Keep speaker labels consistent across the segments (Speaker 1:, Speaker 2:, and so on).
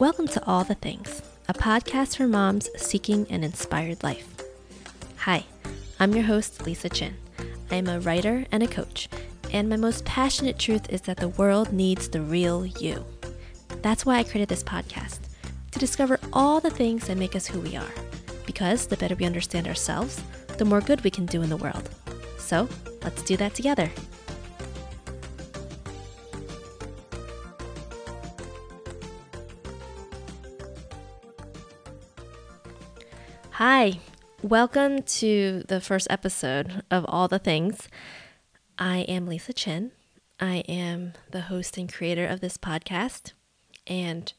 Speaker 1: Welcome to All the Things, a podcast for moms seeking an inspired life. Hi, I'm your host, Lisa Chin. I am a writer and a coach, and my most passionate truth is that the world needs the real you. That's why I created this podcast to discover all the things that make us who we are. Because the better we understand ourselves, the more good we can do in the world. So let's do that together. Hi, welcome to the first episode of All the Things. I am Lisa Chin. I am the host and creator of this podcast, and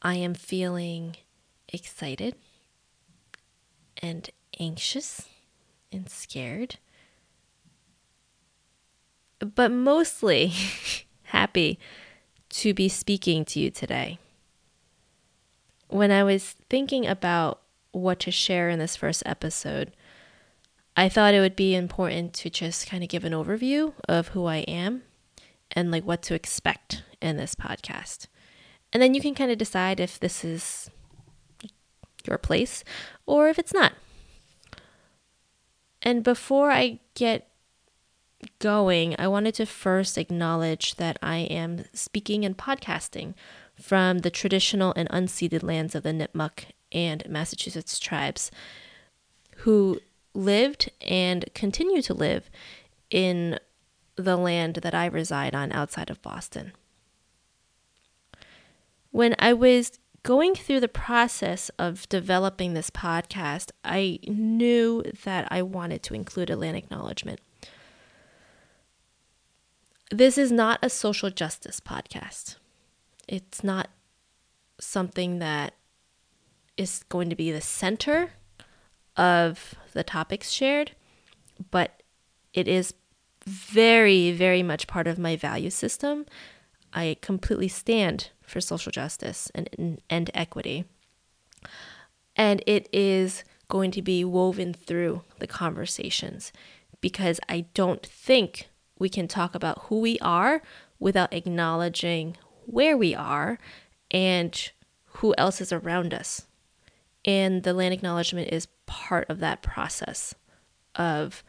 Speaker 1: I am feeling excited and anxious and scared, but mostly happy to be speaking to you today. When I was thinking about what to share in this first episode, I thought it would be important to just kind of give an overview of who I am and like what to expect in this podcast. And then you can kind of decide if this is your place or if it's not. And before I get going, I wanted to first acknowledge that I am speaking and podcasting from the traditional and unceded lands of the Nipmuc and Massachusetts tribes who lived and continue to live in the land that I reside on outside of Boston. When I was going through the process of developing this podcast, I knew that I wanted to include a land acknowledgement. This is not a social justice podcast. It's not something that is going to be the center of the topics shared, but it is very, very much part of my value system. I completely stand for social justice and, and equity. And it is going to be woven through the conversations because I don't think we can talk about who we are without acknowledging where we are and who else is around us. And the land acknowledgement is part of that process of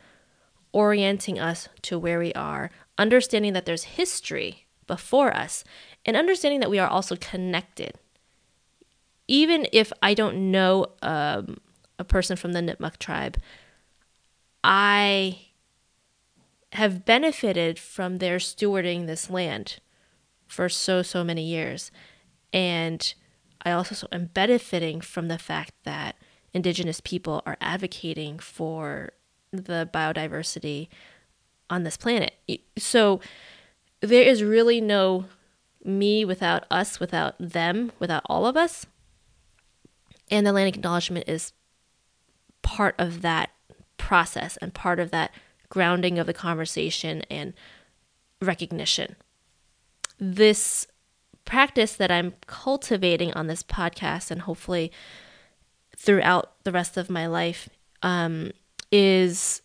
Speaker 1: orienting us to where we are, understanding that there's history before us, and understanding that we are also connected. Even if I don't know um, a person from the Nipmuc tribe, I have benefited from their stewarding this land for so, so many years. And I also am benefiting from the fact that Indigenous people are advocating for the biodiversity on this planet. So there is really no me without us, without them, without all of us. And the land acknowledgement is part of that process and part of that grounding of the conversation and recognition. This practice that I'm cultivating on this podcast and hopefully throughout the rest of my life um, is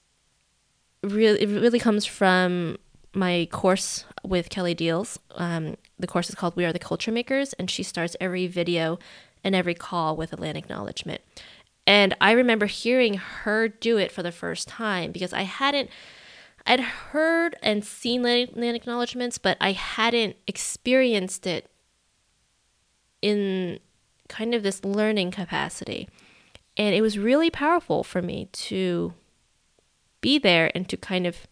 Speaker 1: really it really comes from my course with Kelly Diels. Um, the course is called We Are the Culture Makers, and she starts every video and every call with a land acknowledgement. And I remember hearing her do it for the first time because I hadn't I'd heard and seen land, land acknowledgements, but I hadn't experienced it in kind of this learning capacity. And it was really powerful for me to be there and to kind of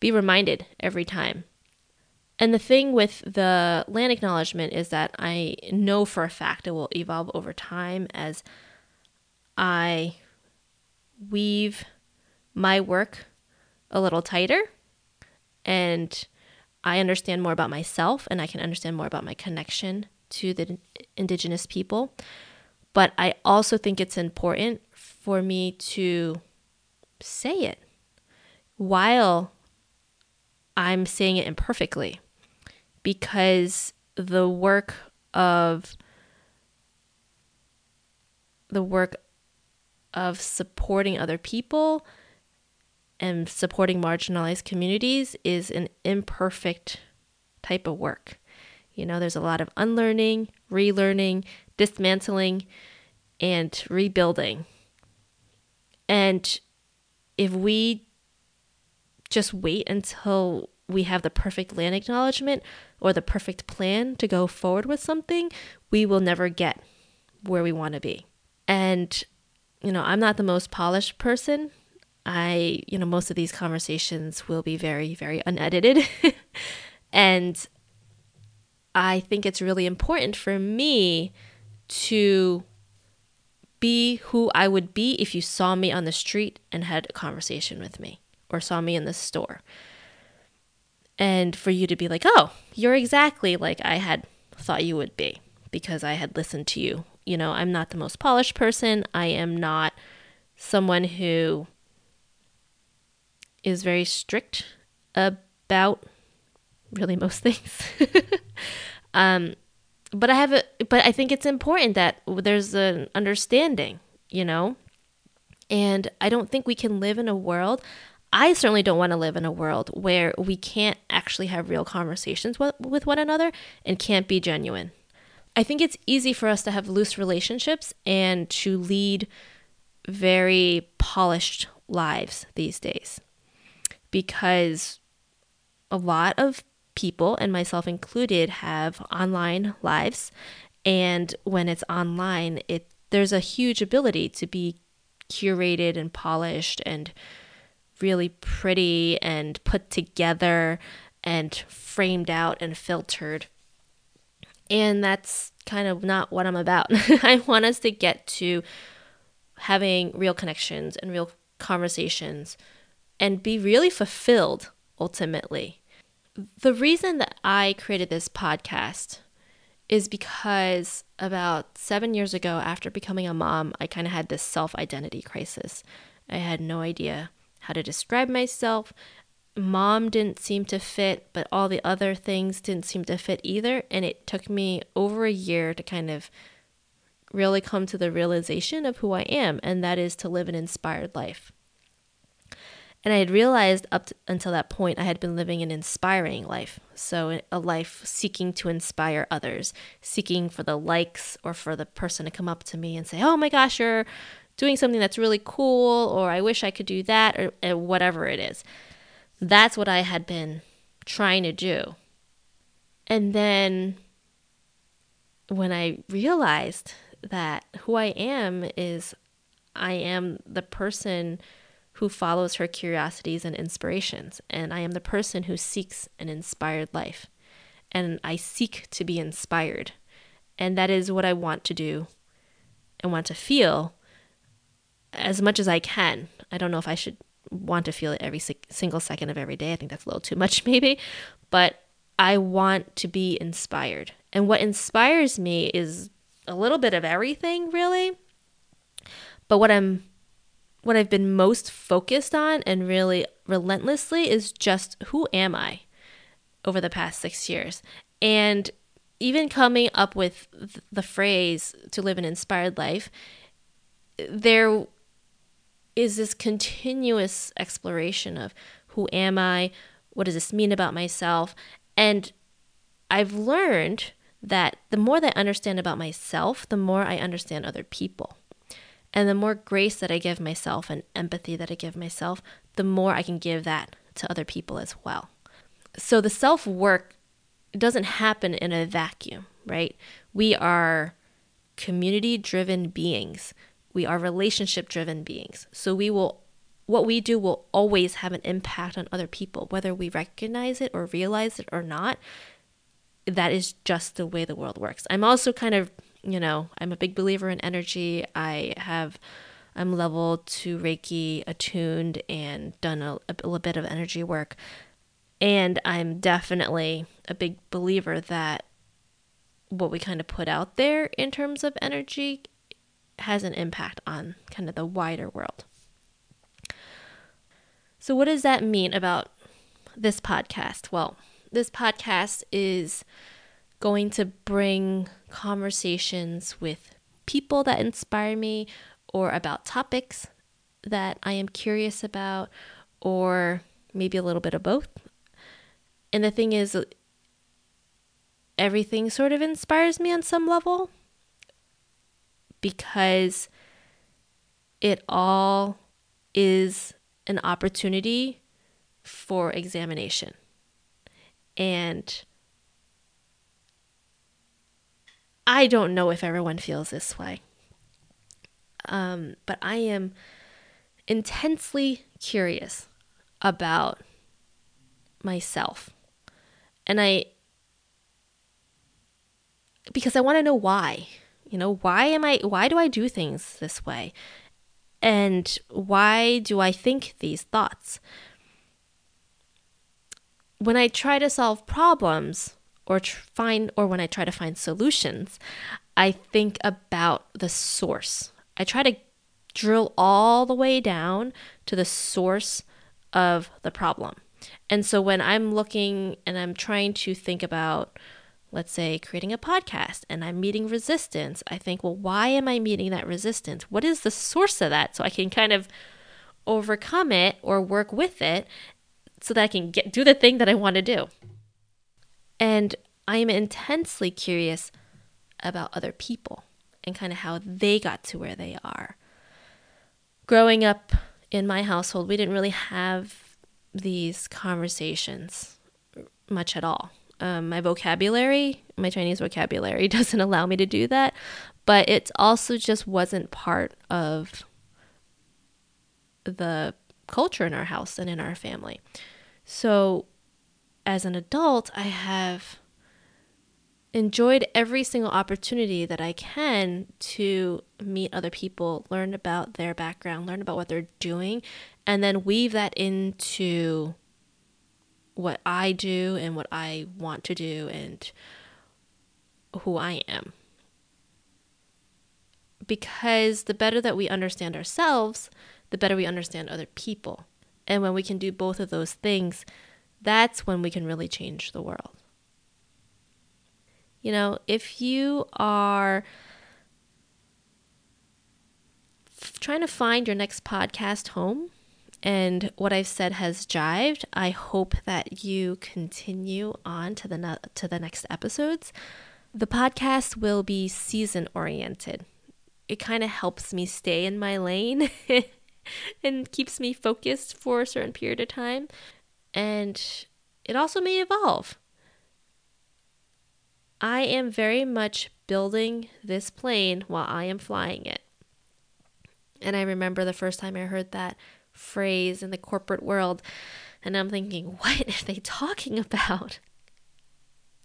Speaker 1: be reminded every time. And the thing with the land acknowledgement is that I know for a fact it will evolve over time as I weave my work a little tighter and I understand more about myself and I can understand more about my connection to the indigenous people. But I also think it's important for me to say it while I'm saying it imperfectly because the work of the work of supporting other people and supporting marginalized communities is an imperfect type of work You know, there's a lot of unlearning, relearning, dismantling, and rebuilding. And if we just wait until we have the perfect land acknowledgement or the perfect plan to go forward with something, we will never get where we want to be. And, you know, I'm not the most polished person. I, you know, most of these conversations will be very, very unedited. and I think it's really important for me to be who I would be if you saw me on the street and had a conversation with me or saw me in the store. And for you to be like, oh, you're exactly like I had thought you would be because I had listened to you. You know, I'm not the most polished person. I am not someone who is very strict about really most things. um, but I have a, but I think it's important that there's an understanding, you know, and I don't think we can live in a world. I certainly don't want to live in a world where we can't actually have real conversations with, with one another and can't be genuine. I think it's easy for us to have loose relationships and to lead very polished lives these days because a lot of people, and myself included, have online lives. And when it's online, it there's a huge ability to be curated and polished and really pretty and put together and framed out and filtered. And that's kind of not what I'm about. I want us to get to having real connections and real conversations and be really fulfilled ultimately. The reason that I created this podcast is because about seven years ago, after becoming a mom, I kind of had this self identity crisis. I had no idea how to describe myself. Mom didn't seem to fit, but all the other things didn't seem to fit either. And it took me over a year to kind of really come to the realization of who I am, and that is to live an inspired life. And I had realized up until that point, I had been living an inspiring life. So, a life seeking to inspire others, seeking for the likes or for the person to come up to me and say, Oh my gosh, you're doing something that's really cool, or I wish I could do that, or, or whatever it is. That's what I had been trying to do. And then when I realized that who I am is I am the person who follows her curiosities and inspirations, and I am the person who seeks an inspired life. And I seek to be inspired. And that is what I want to do and want to feel as much as I can. I don't know if I should want to feel it every single second of every day. I think that's a little too much, maybe. But I want to be inspired. And what inspires me is a little bit of everything, really. But what I'm what I've been most focused on and really relentlessly is just who am I over the past 6 years. And even coming up with the phrase to live an inspired life, there is this continuous exploration of who am I? What does this mean about myself? And I've learned that the more that I understand about myself, the more I understand other people. And the more grace that I give myself and empathy that I give myself, the more I can give that to other people as well. So the self work doesn't happen in a vacuum, right? We are community driven beings. We are relationship driven beings. So we will what we do will always have an impact on other people, whether we recognize it or realize it or not that is just the way the world works. I'm also kind of, you know, I'm a big believer in energy. I have, I'm level two Reiki attuned and done a, a little bit of energy work. And I'm definitely a big believer that what we kind of put out there in terms of energy has an impact on kind of the wider world. So, what does that mean about this podcast? Well, this podcast is going to bring conversations with people that inspire me or about topics that I am curious about, or maybe a little bit of both. And the thing is, everything sort of inspires me on some level because it all is an opportunity for examination. And I don't know if everyone feels this way. Um, but I am intensely curious about myself. And I, because I want to know why. You know, why am I, why do I do things this way? And why do I think these thoughts? When I try to solve problems or tr- find, or when I try to find solutions, I think about the source. I try to drill all the way down to the source of the problem. And so when I'm looking and I'm trying to think about, let's say, creating a podcast and I'm meeting resistance, I think, well, why am I meeting that resistance? What is the source of that? So I can kind of overcome it or work with it so that I can get do the thing that I want to do. And I am intensely curious about other people and kind of how they got to where they are. Growing up in my household, we didn't really have these conversations much at all. Um, my vocabulary, my Chinese vocabulary, doesn't allow me to do that, but it also just wasn't part of the culture in our house and in our family. So, as an adult, I have enjoyed every single opportunity that I can to meet other people, learn about their background, learn about what they're doing, and then weave that into what I do and what I want to do and who I am. Because the better that we understand ourselves, the better we understand other people. And when we can do both of those things, that's when we can really change the world. You know, if you are trying to find your next podcast home and what I've said has jived, I hope that you continue on to the to the next episodes. The podcast will be season oriented. It kind of helps me stay in my lane and keeps me focused for a certain period of time. And it also may evolve. I am very much building this plane while I am flying it. And I remember the first time I heard that phrase in the corporate world, and I'm thinking, what are they talking about?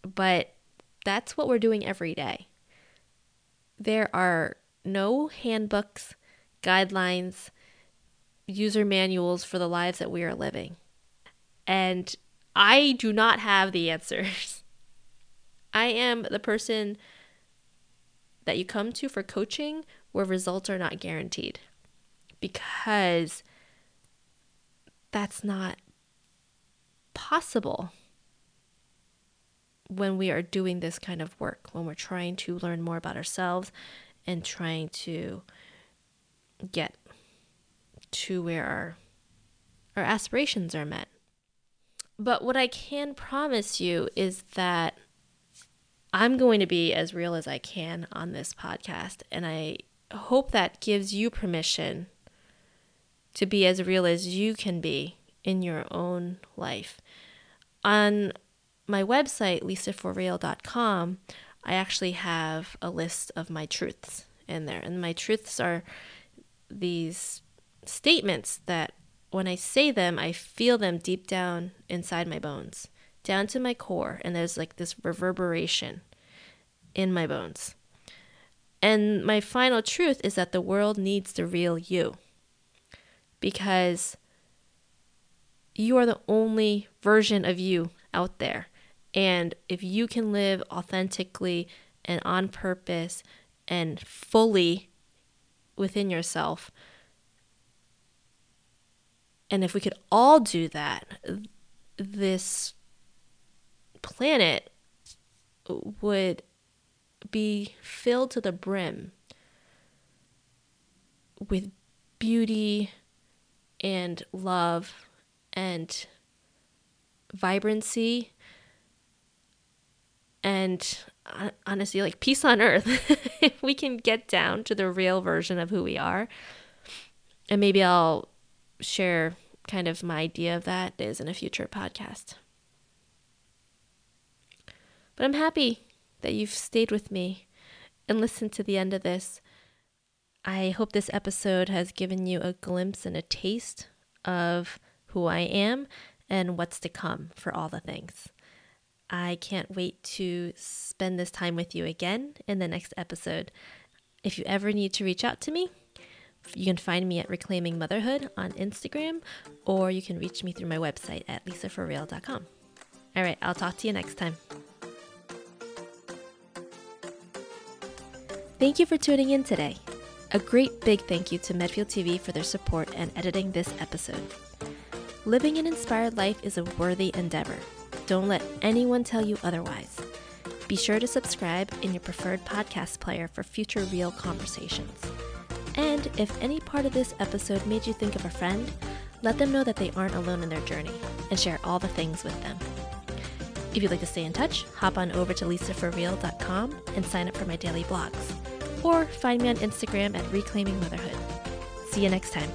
Speaker 1: But that's what we're doing every day. There are no handbooks, guidelines, user manuals for the lives that we are living. And I do not have the answers. I am the person that you come to for coaching where results are not guaranteed because that's not possible when we are doing this kind of work, when we're trying to learn more about ourselves and trying to get to where our our aspirations are met. But what I can promise you is that I'm going to be as real as I can on this podcast. And I hope that gives you permission to be as real as you can be in your own life. On my website, lisaforreal.com, I actually have a list of my truths in there. And my truths are these statements that when I say them, I feel them deep down inside my bones down to my core, and there's like this reverberation in my bones. And my final truth is that the world needs the real you because you are the only version of you out there. And if you can live authentically and on purpose and fully within yourself, and if we could all do that, this planet would be filled to the brim with beauty and love and vibrancy and honestly, like peace on earth, if we can get down to the real version of who we are. And maybe I'll share kind of my idea of that is in a future podcast. But I'm happy that you've stayed with me and listened to the end of this. I hope this episode has given you a glimpse and a taste of who I am and what's to come for all the things. I can't wait to spend this time with you again in the next episode. If you ever need to reach out to me, you can find me at Reclaiming Motherhood on Instagram, or you can reach me through my website at lisaforreal.com. All right, I'll talk to you next time. Thank you for tuning in today. A great big thank you to Medfield TV for their support and editing this episode. Living an inspired life is a worthy endeavor. Don't let anyone tell you otherwise. Be sure to subscribe in your preferred podcast player for future real conversations. And if any part of this episode made you think of a friend, let them know that they aren't alone in their journey and share all the things with them. If you'd like to stay in touch, hop on over to lisaforreal.com and sign up for my daily blogs. Or find me on Instagram at Reclaiming Motherhood. See you next time.